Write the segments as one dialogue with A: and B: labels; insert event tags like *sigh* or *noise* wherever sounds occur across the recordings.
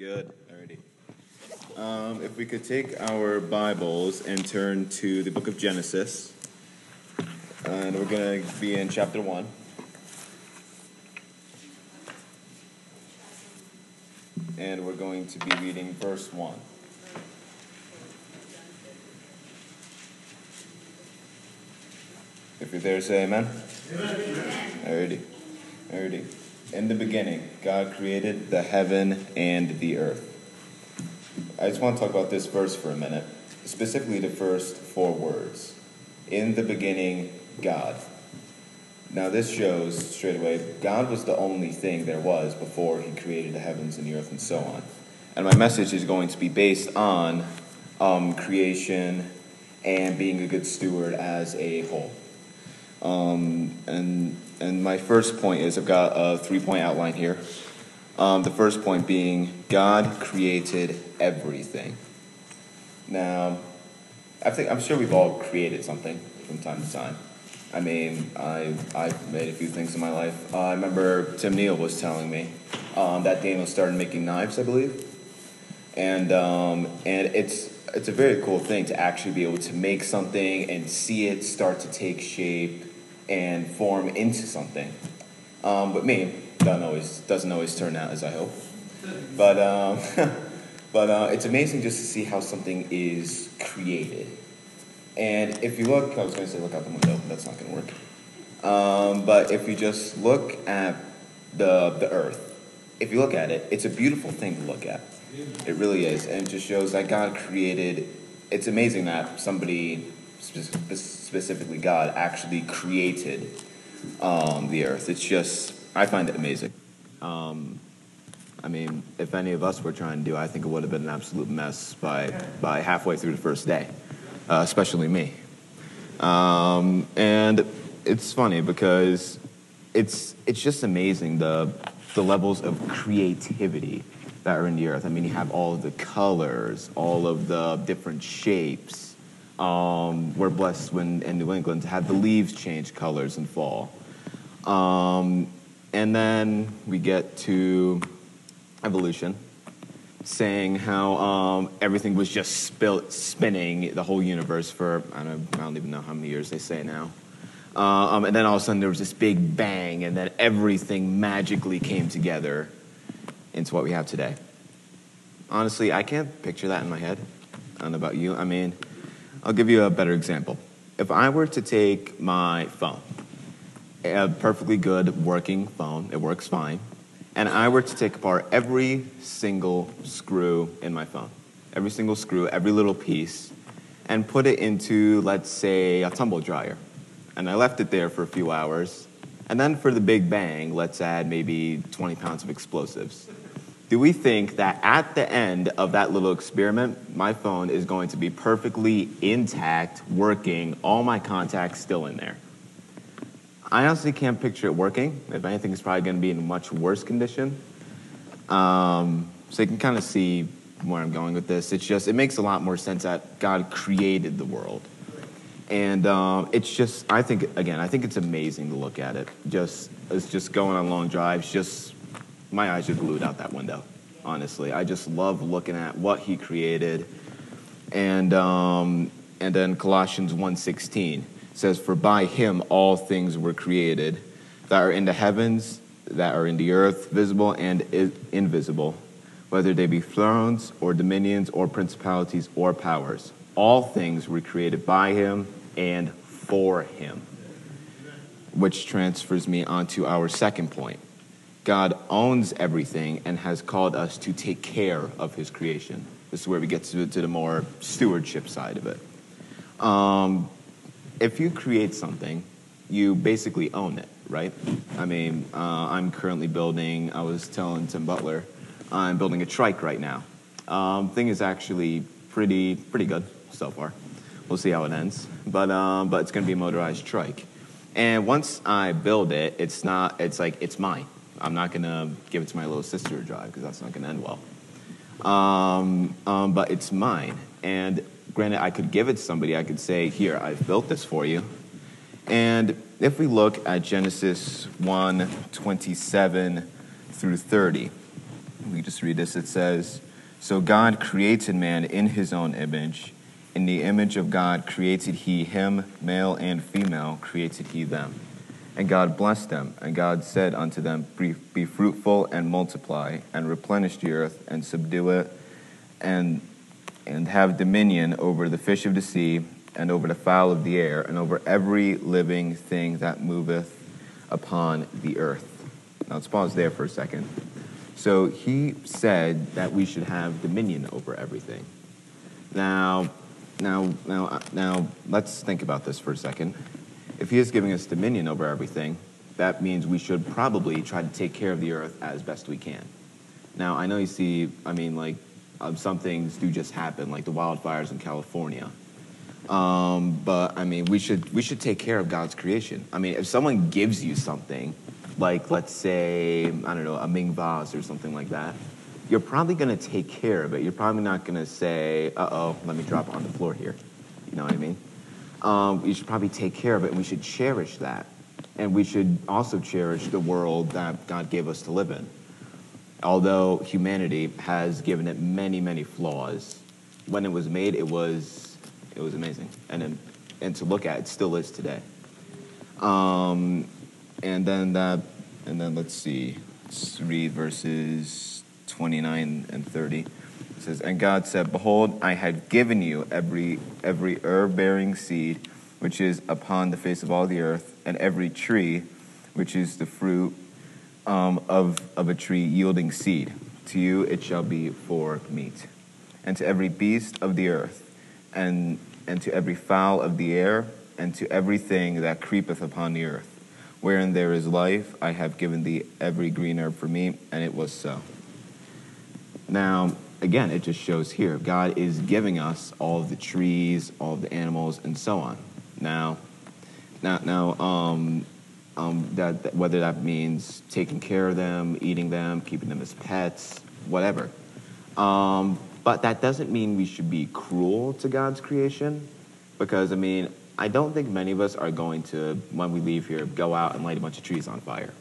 A: Good. Alrighty. Um, if we could take our Bibles and turn to the book of Genesis, and we're going to be in chapter 1. And we're going to be reading verse 1. If you're there, say amen. Amen. Alrighty. Alrighty. In the beginning, God created the heaven and the earth. I just want to talk about this verse for a minute, specifically the first four words. In the beginning, God. Now, this shows straight away God was the only thing there was before He created the heavens and the earth and so on. And my message is going to be based on um, creation and being a good steward as a whole. Um, and and my first point is I've got a three point outline here. Um, the first point being God created everything. Now, I think I'm sure we've all created something from time to time. I mean, I I've made a few things in my life. Uh, I remember Tim Neal was telling me um, that Daniel started making knives, I believe, and um, and it's it's a very cool thing to actually be able to make something and see it start to take shape and form into something. Um, but me, doesn't always doesn't always turn out as I hope. But um, *laughs* but uh, it's amazing just to see how something is created. And if you look, I was going to say look out the window. But that's not going to work. Um, but if you just look at the the earth, if you look at it, it's a beautiful thing to look at. It really is, and it just shows that God created. It's amazing that somebody specifically God, actually created um, the earth. It's just, I find it amazing. Um, I mean, if any of us were trying to do, I think it would have been an absolute mess by, by halfway through the first day, uh, especially me. Um, and it's funny because it's, it's just amazing the, the levels of creativity that are in the earth. I mean, you have all of the colors, all of the different shapes, um, we're blessed when in New England to have the leaves change colors in fall. Um, and then we get to evolution, saying how um, everything was just spinning the whole universe for, I don't, I don't even know how many years they say now. Uh, um, and then all of a sudden there was this big bang, and then everything magically came together into what we have today. Honestly, I can't picture that in my head. I don't know about you. I mean, I'll give you a better example. If I were to take my phone, a perfectly good working phone, it works fine, and I were to take apart every single screw in my phone, every single screw, every little piece, and put it into, let's say, a tumble dryer, and I left it there for a few hours, and then for the big bang, let's add maybe 20 pounds of explosives do we think that at the end of that little experiment, my phone is going to be perfectly intact, working, all my contacts still in there? I honestly can't picture it working. If anything, it's probably going to be in much worse condition. Um, so you can kind of see where I'm going with this. It's just, it makes a lot more sense that God created the world. And um, it's just, I think, again, I think it's amazing to look at it. Just, it's just going on long drives, just my eyes are glued out that window, honestly. I just love looking at what he created. And, um, and then Colossians 1.16 says, For by him all things were created that are in the heavens, that are in the earth, visible and invisible, whether they be thrones or dominions or principalities or powers. All things were created by him and for him. Which transfers me onto our second point God owns everything and has called us to take care of his creation. This is where we get to, to the more stewardship side of it. Um, if you create something, you basically own it, right? I mean, uh, I'm currently building, I was telling Tim Butler, I'm building a trike right now. Um, thing is actually pretty, pretty good so far. We'll see how it ends. But, um, but it's going to be a motorized trike. And once I build it, it's not, it's like, it's mine I'm not going to give it to my little sister to drive because that's not going to end well. Um, um, but it's mine. And granted, I could give it to somebody. I could say, Here, I've built this for you. And if we look at Genesis 1 27 through 30, we just read this. It says, So God created man in his own image. In the image of God created he him, male and female created he them. And God blessed them, and God said unto them, Be fruitful and multiply, and replenish the earth, and subdue it, and, and have dominion over the fish of the sea, and over the fowl of the air, and over every living thing that moveth upon the earth. Now let's pause there for a second. So he said that we should have dominion over everything. Now, now, now, now, let's think about this for a second. If he is giving us dominion over everything, that means we should probably try to take care of the earth as best we can. Now, I know you see, I mean, like, um, some things do just happen, like the wildfires in California. Um, but I mean, we should we should take care of God's creation. I mean, if someone gives you something, like let's say I don't know a Ming vase or something like that, you're probably going to take care of it. You're probably not going to say, "Uh oh, let me drop it on the floor here." You know what I mean? Um, you should probably take care of it, and we should cherish that, and we should also cherish the world that God gave us to live in. Although humanity has given it many, many flaws, when it was made, it was it was amazing, and and to look at, it still is today. Um, and then that, and then let's see, let's read verses 29 and 30. It says, And God said, Behold, I had given you every every herb bearing seed which is upon the face of all the earth, and every tree which is the fruit um, of, of a tree yielding seed. To you it shall be for meat. And to every beast of the earth, and, and to every fowl of the air, and to everything that creepeth upon the earth. Wherein there is life, I have given thee every green herb for meat, and it was so. Now, again, it just shows here God is giving us all the trees, all the animals, and so on. Now, now, now, um, um, that, that whether that means taking care of them, eating them, keeping them as pets, whatever. Um, but that doesn't mean we should be cruel to God's creation, because I mean, I don't think many of us are going to, when we leave here, go out and light a bunch of trees on fire.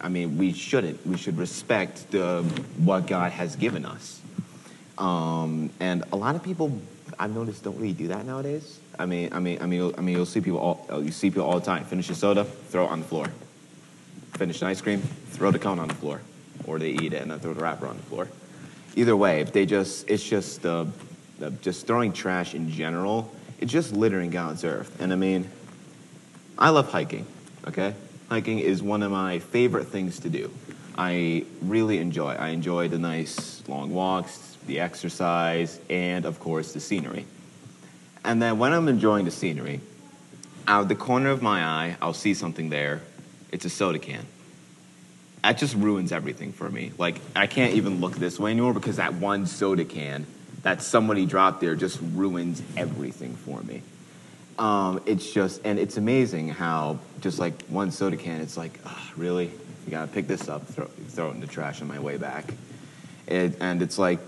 A: I mean, we shouldn't. We should respect the, what God has given us. Um, and a lot of people, I've noticed, don't really do that nowadays. I mean, I mean, I mean, you'll, I mean, you'll see people all, you see people all the time. Finish a soda, throw it on the floor. Finish an ice cream, throw the cone on the floor, or they eat it and then throw the wrapper on the floor either way, if they just, it's just uh, uh, just throwing trash in general. It's just littering God's earth. And I mean, I love hiking. Okay, hiking is one of my favorite things to do. I really enjoy. I enjoy the nice long walks, the exercise, and of course the scenery. And then when I'm enjoying the scenery, out of the corner of my eye, I'll see something there. It's a soda can that just ruins everything for me. Like I can't even look this way anymore because that one soda can that somebody dropped there just ruins everything for me. Um, it's just and it's amazing how just like one soda can, it's like really you gotta pick this up, throw, throw it in the trash on my way back, it, and it's like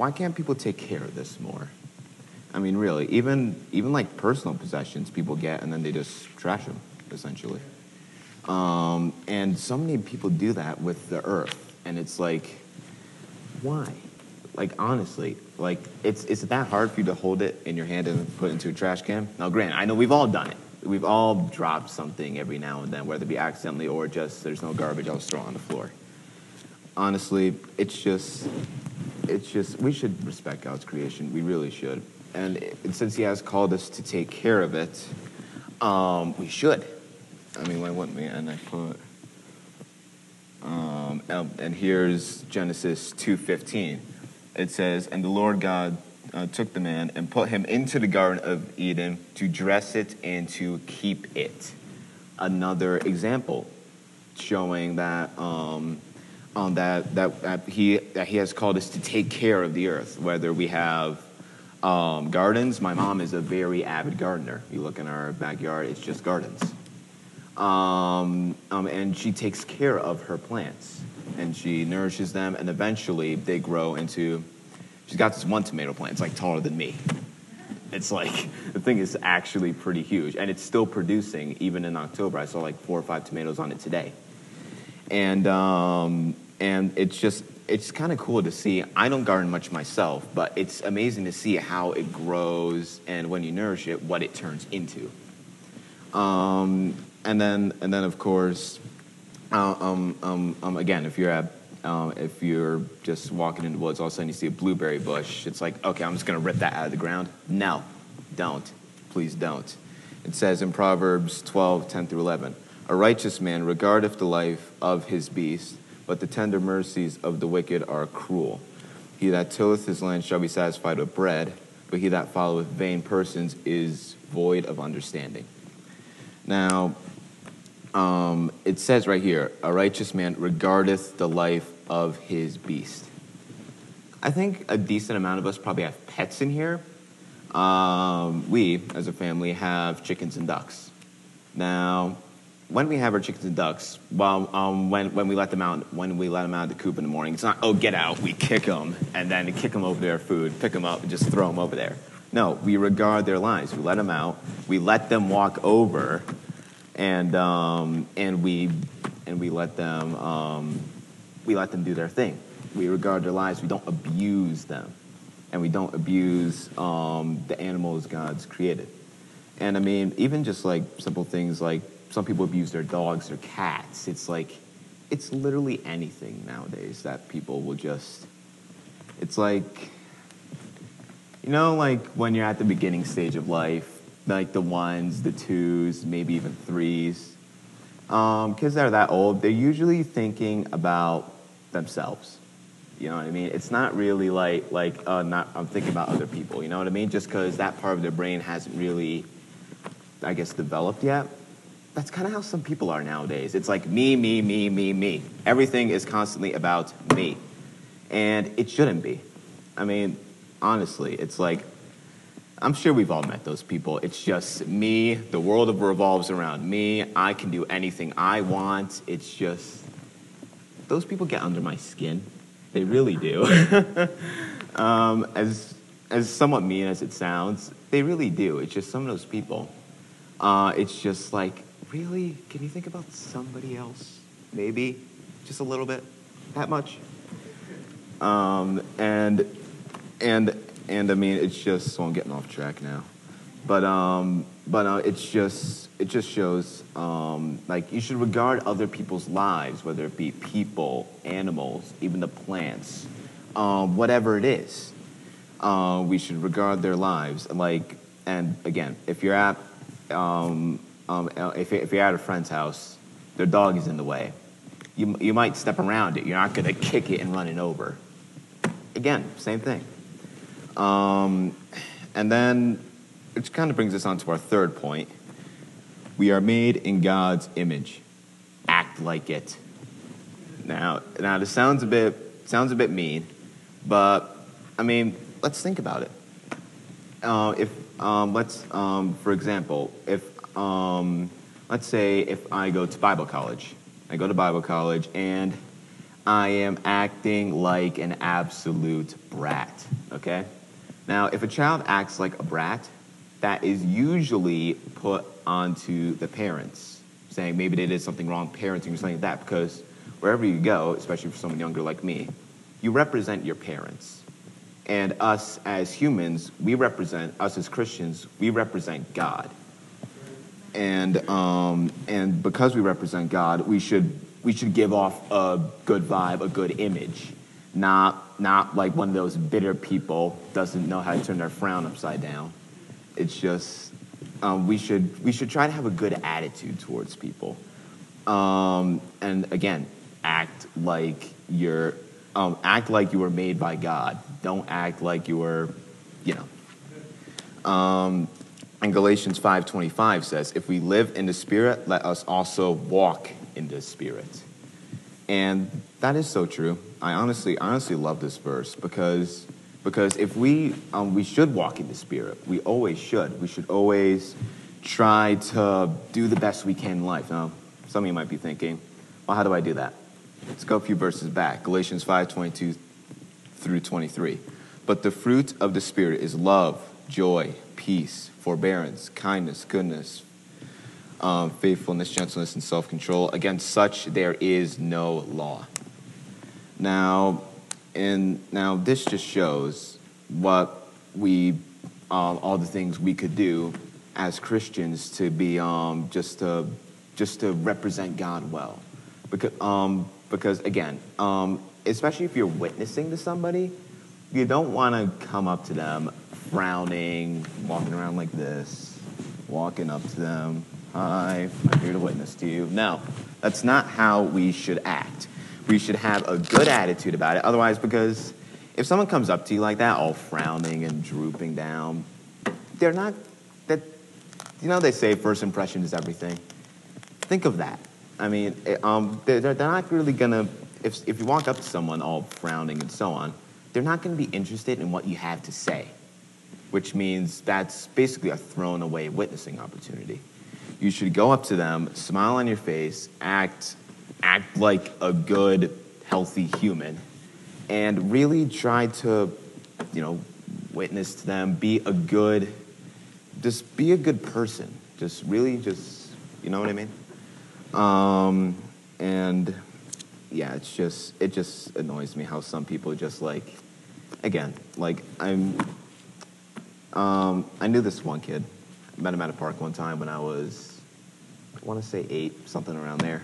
A: why can't people take care of this more? I mean, really, even even like personal possessions people get and then they just trash them essentially. Um, and so many people do that with the earth. And it's like, why? Like, honestly, like, it's, it's that hard for you to hold it in your hand and put it into a trash can? Now, Grant, I know we've all done it. We've all dropped something every now and then, whether it be accidentally or just there's no garbage, I'll just throw it on the floor. Honestly, it's just, it's just, we should respect God's creation. We really should. And it, since He has called us to take care of it, um, we should. I mean, why wouldn't we? And I put, um, and here's Genesis 2.15. It says, And the Lord God uh, took the man and put him into the Garden of Eden to dress it and to keep it. Another example showing that, um, um, that, that, that, he, that he has called us to take care of the earth, whether we have um, gardens. My mom is a very avid gardener. You look in our backyard, it's just gardens. Um, um, and she takes care of her plants and she nourishes them and eventually they grow into she's got this one tomato plant it's like taller than me it's like *laughs* the thing is actually pretty huge and it's still producing even in october i saw like four or five tomatoes on it today and um, and it's just it's kind of cool to see. I don't garden much myself, but it's amazing to see how it grows and when you nourish it, what it turns into. Um, and then, and then of course, uh, um, um, um, again, if you're at, um, if you're just walking in the woods, all of a sudden you see a blueberry bush. It's like, okay, I'm just gonna rip that out of the ground. No, don't. Please don't. It says in Proverbs 12, 10 through 11, a righteous man regardeth the life of his beast, but the tender mercies of the wicked are cruel. He that tilleth his land shall be satisfied with bread, but he that followeth vain persons is void of understanding. Now, um, it says right here, a righteous man regardeth the life of his beast. I think a decent amount of us probably have pets in here. Um, we, as a family, have chickens and ducks. Now, when we have our chickens and ducks, well, um, when, when we let them out, when we let them out of the coop in the morning, it's not, oh, get out. We kick them and then kick them over their food, pick them up, and just throw them over there. No, we regard their lives. We let them out. We let them walk over, and um, and we and we let them um, we let them do their thing. We regard their lives. We don't abuse them, and we don't abuse um, the animals God's created. And I mean, even just like simple things like some people abuse their dogs or cats. It's like it's literally anything nowadays that people will just. It's like you know, like when you're at the beginning stage of life, like the ones, the twos, maybe even threes, um, they're that old, they're usually thinking about themselves. You know what I mean? It's not really like like uh, not I'm thinking about other people. You know what I mean? Just because that part of their brain hasn't really, I guess, developed yet. That's kind of how some people are nowadays. It's like me, me, me, me, me. Everything is constantly about me, and it shouldn't be. I mean, honestly. It's like, I'm sure we've all met those people. It's just me, the world revolves around me, I can do anything I want. It's just, those people get under my skin. They really do. *laughs* um, as, as somewhat mean as it sounds, they really do. It's just some of those people. Uh, it's just like, really? Can you think about somebody else? Maybe? Just a little bit? That much? Um, and and and I mean it's just so I'm getting off track now, but um, but uh, it's just it just shows um, like you should regard other people's lives, whether it be people, animals, even the plants, um, whatever it is. Uh, we should regard their lives like and again if you're at um, um, if, if you're at a friend's house, their dog is in the way. You, you might step around it. You're not going to kick it and run it over. Again, same thing. Um, and then, which kind of brings us on to our third point. We are made in God's image. Act like it. Now, now this sounds a bit sounds a bit mean, but I mean, let's think about it. Uh, if um, let's, um, for example, if um, let's say if I go to Bible college, I go to Bible college and I am acting like an absolute brat. Okay. Now, if a child acts like a brat, that is usually put onto the parents, saying maybe they did something wrong parenting or something like that, because wherever you go, especially for someone younger like me, you represent your parents. And us as humans, we represent, us as Christians, we represent God. And, um, and because we represent God, we should, we should give off a good vibe, a good image not not like one of those bitter people doesn't know how to turn their frown upside down. It's just um, we should we should try to have a good attitude towards people, um, and again, act like you're um, act like you were made by God. Don't act like you were, you know. And Galatians five twenty five says, "If we live in the Spirit, let us also walk in the Spirit." And that is so true. I honestly, honestly love this verse because, because if we, um, we should walk in the Spirit. We always should. We should always try to do the best we can in life. Now, some of you might be thinking, well, how do I do that? Let's go a few verses back. Galatians 5:22 through 23. But the fruit of the Spirit is love, joy, peace, forbearance, kindness, goodness, um, faithfulness, gentleness, and self control. Against such there is no law. Now, and now this just shows what we, um, all the things we could do as Christians to be um, just to just to represent God well, because um, because again, um, especially if you're witnessing to somebody, you don't want to come up to them frowning, walking around like this, walking up to them. Hi, I'm here to witness to you. No, that's not how we should act. We should have a good attitude about it. Otherwise, because if someone comes up to you like that, all frowning and drooping down, they're not, that, you know, they say first impression is everything. Think of that. I mean, um, they're, they're not really gonna, if, if you walk up to someone all frowning and so on, they're not gonna be interested in what you have to say, which means that's basically a thrown away witnessing opportunity. You should go up to them, smile on your face, act act like a good, healthy human, and really try to, you know, witness to them, be a good, just be a good person. Just really, just, you know what I mean? Um, and yeah, it's just, it just annoys me how some people just like, again, like I'm, um, I knew this one kid. I met him at a park one time when I was, I want to say eight, something around there.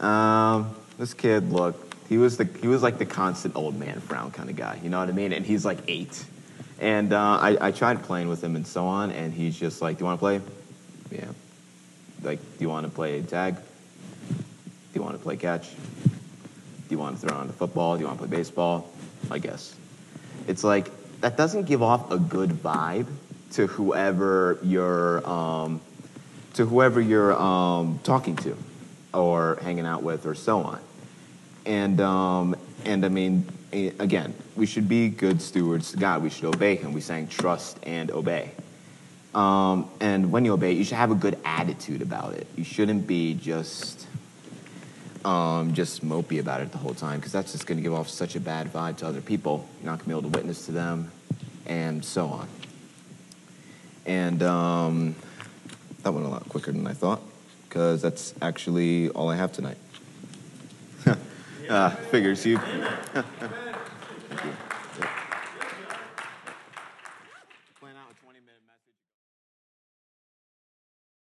A: Um, this kid, look, he was the he was like the constant old man frown kind of guy. You know what I mean? And he's like eight. And uh, I, I tried playing with him and so on, and he's just like, "Do you want to play? Yeah. Like, do you want to play tag? Do you want to play catch? Do you want to throw on the football? Do you want to play baseball? I guess. It's like that doesn't give off a good vibe to whoever you're um, to whoever you're um, talking to or hanging out with or so on. And, um, and I mean, again, we should be good stewards to God. We should obey Him. We sang trust and obey. Um, and when you obey, you should have a good attitude about it. You shouldn't be just um, just mopey about it the whole time because that's just going to give off such a bad vibe to other people. You're not going to be able to witness to them, and so on. And um, that went a lot quicker than I thought because that's actually all I have tonight. *laughs* uh, figures you. *laughs*